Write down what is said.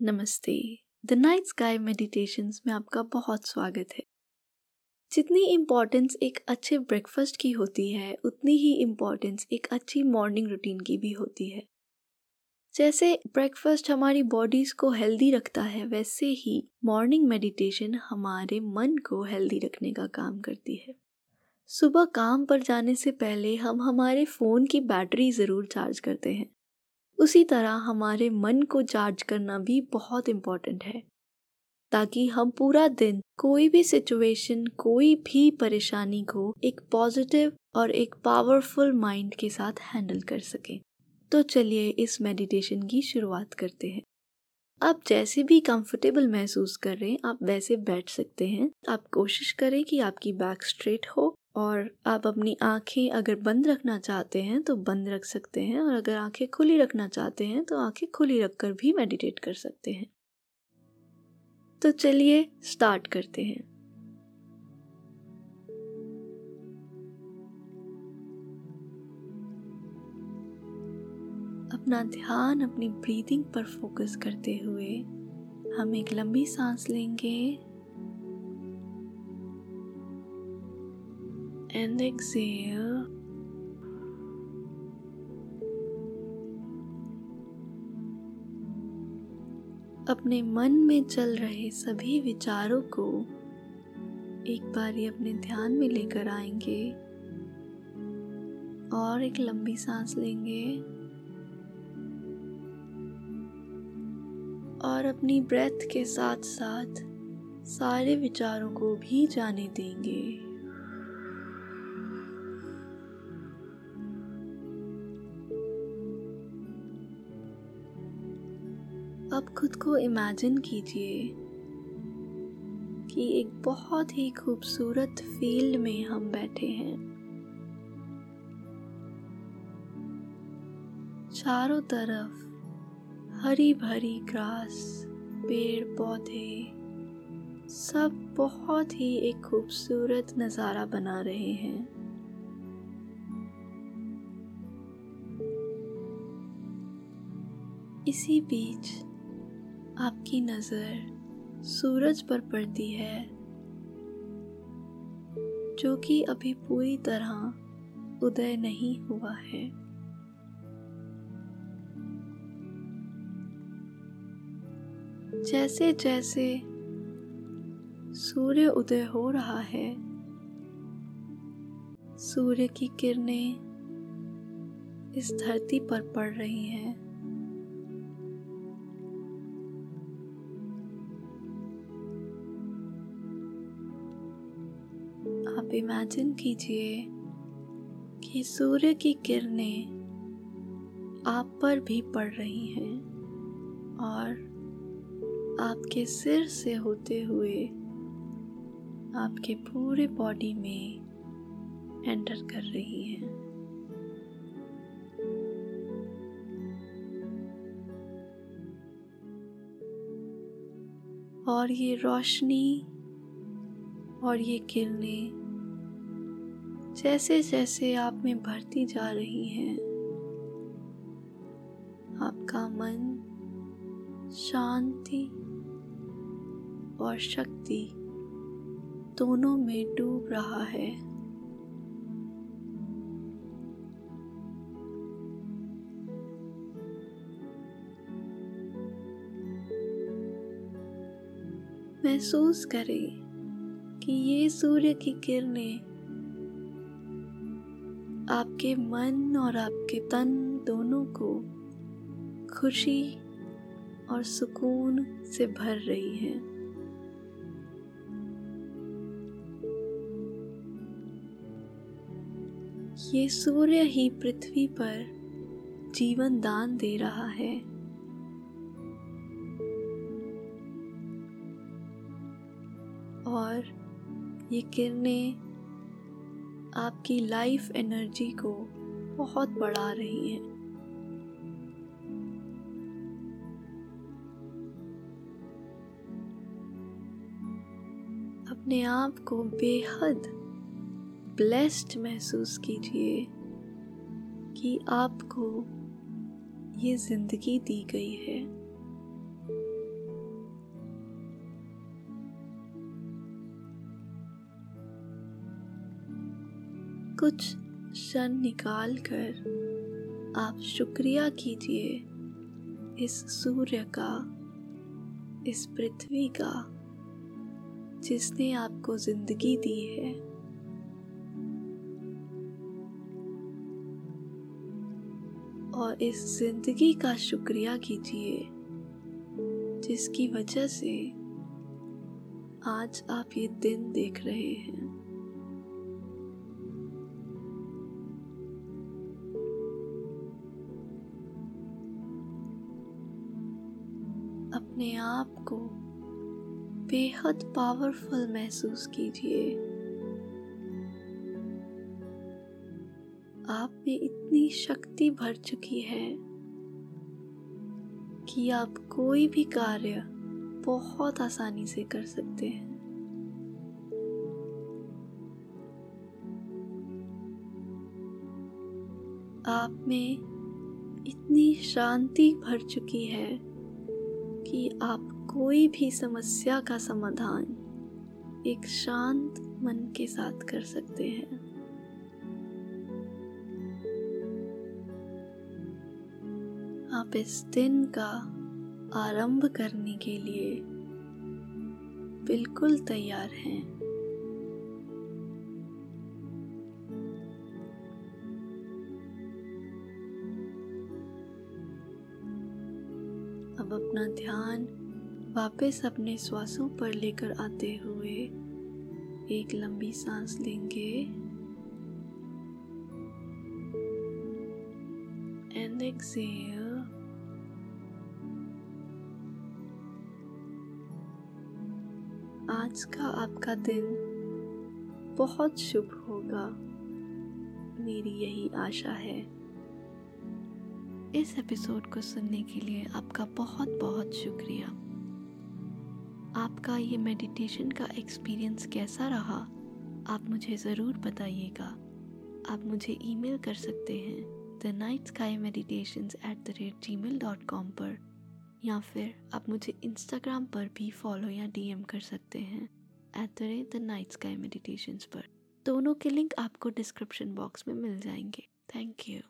नमस्ते। The night sky meditations में आपका बहुत स्वागत है। जितनी इम्पोर्टेंस एक अच्छे ब्रेकफास्ट की होती है, उतनी ही इम्पोर्टेंस एक अच्छी मॉर्निंग रूटीन की भी होती है। जैसे ब्रेकफास्ट हमारी बॉडीज को हेल्दी रखता है, वैसे ही मॉर्निंग मेडिटेशन हमारे मन को हेल्दी रखने का काम करती है। सुबह काम पर जाने से पहले हम हमारे फ़ोन की बैटरी ज़रूर चार्ज करते हैं। उसी तरह हमारे मन को चार्ज करना भी बहुत इंपॉर्टेंट है। ताकि हम पूरा दिन कोई भी सिचुएशन कोई भी परेशानी को एक पॉजिटिव और एक पावरफुल माइंड के साथ हैंडल कर सकें। तो चलिए इस मेडिटेशन की शुरुआत करते हैं। आप जैसे भी कंफर्टेबल महसूस कर रहे हैं, आप वैसे बैठ सकते हैं। आप कोशिश करें कि आपकी बैक स्ट्रेट हो और आप अपनी आँखें अगर बंद रखना चाहते हैं तो बंद रख सकते हैं और अगर आँखें खुली रखना चाहते हैं तो आँखें खुली रखकर भी मेडिटेट कर सकते हैं। तो चलिए स्टार्ट करते हैं। अपना ध्यान, अपनी ब्रीदिंग पर फोकस करते हुए हम एक लंबी सांस लेंगे। And exhale. अपने मन में चल रहे सभी विचारों को एक बार ये अपने ध्यान में लेकर आएँगे और एक लंबी सांस लेंगे और अपनी ब्रेथ के साथ साथ सारे विचारों को भी जाने देंगे अब खुद को इमेजिन कीजिए कि एक बहुत ही खूबसूरत फ़ील्ड में हम बैठे हैं। चारों तरफ़ हरी भरी ग्रास पेड़ पौधे सब बहुत ही एक खूबसूरत नज़ारा बना रहे हैं। इसी बीच आपकी नज़र सूरज पर पड़ती है, जो कि अभी पूरी तरह उदय नहीं हुआ है। जैसे जैसे सूर्य उदय हो रहा है, सूर्य की किरणें इस धरती पर पड़ रही हैं। इमेजिन कीजिए कि सूर्य की किरणें आप पर भी पड़ रही हैं और आपके सिर से होते हुए आपके पूरे बॉडी में एंटर कर रही हैं। और ये रोशनी और ये किरणें जैसे जैसे आप में भरती जा रही हैं, आपका मन शांति और शक्ति दोनों में डूब रहा है। महसूस करें कि ये सूर्य की किरणें आपके मन और आपके तन दोनों को खुशी और सुकून से भर रही है। ये सूर्य ही पृथ्वी पर जीवन दान दे रहा है। और ये किरणें आपकी लाइफ एनर्जी को बहुत बढ़ा रही हैं। अपने आप को बेहद ब्लेस्ड महसूस कीजिए कि आपको ये ज़िंदगी दी गई है। कुछ क्षण निकाल कर आप शुक्रिया कीजिए इस सूर्य का, इस पृथ्वी का, जिसने आपको ज़िंदगी दी है। और इस ज़िंदगी का शुक्रिया कीजिए, जिसकी वजह से आज आप ये दिन देख रहे हैं। अपने आप को बेहद पावरफुल महसूस कीजिए। आप में इतनी शक्ति भर चुकी है कि आप कोई भी कार्य बहुत आसानी से कर सकते हैं। आप में इतनी शांति भर चुकी है कि आप कोई भी समस्या का समाधान एक शांत मन के साथ कर सकते हैं। आप इस दिन का आरंभ करने के लिए बिल्कुल तैयार हैं। अपना ध्यान वापस अपने श्वासों पर लेकर आते हुए एक लंबी सांस लेंगे। एंड एक्सेल आज का आपका दिन बहुत शुभ होगा। मेरी यही आशा है। इस एपिसोड को सुनने के लिए आपका बहुत बहुत शुक्रिया। आपका ये मेडिटेशन का एक्सपीरियंस कैसा रहा, आप मुझे ज़रूर बताइएगा। आप मुझे ईमेल कर सकते हैं the night sky meditation at the rate Gmail dot com पर, या फिर आप मुझे इंस्टाग्राम पर भी फॉलो या डीएम कर सकते हैं at the rate the night sky meditations पर। दोनों के लिंक आपको डिस्क्रिप्शन बॉक्स में मिल जाएँगे। Thank you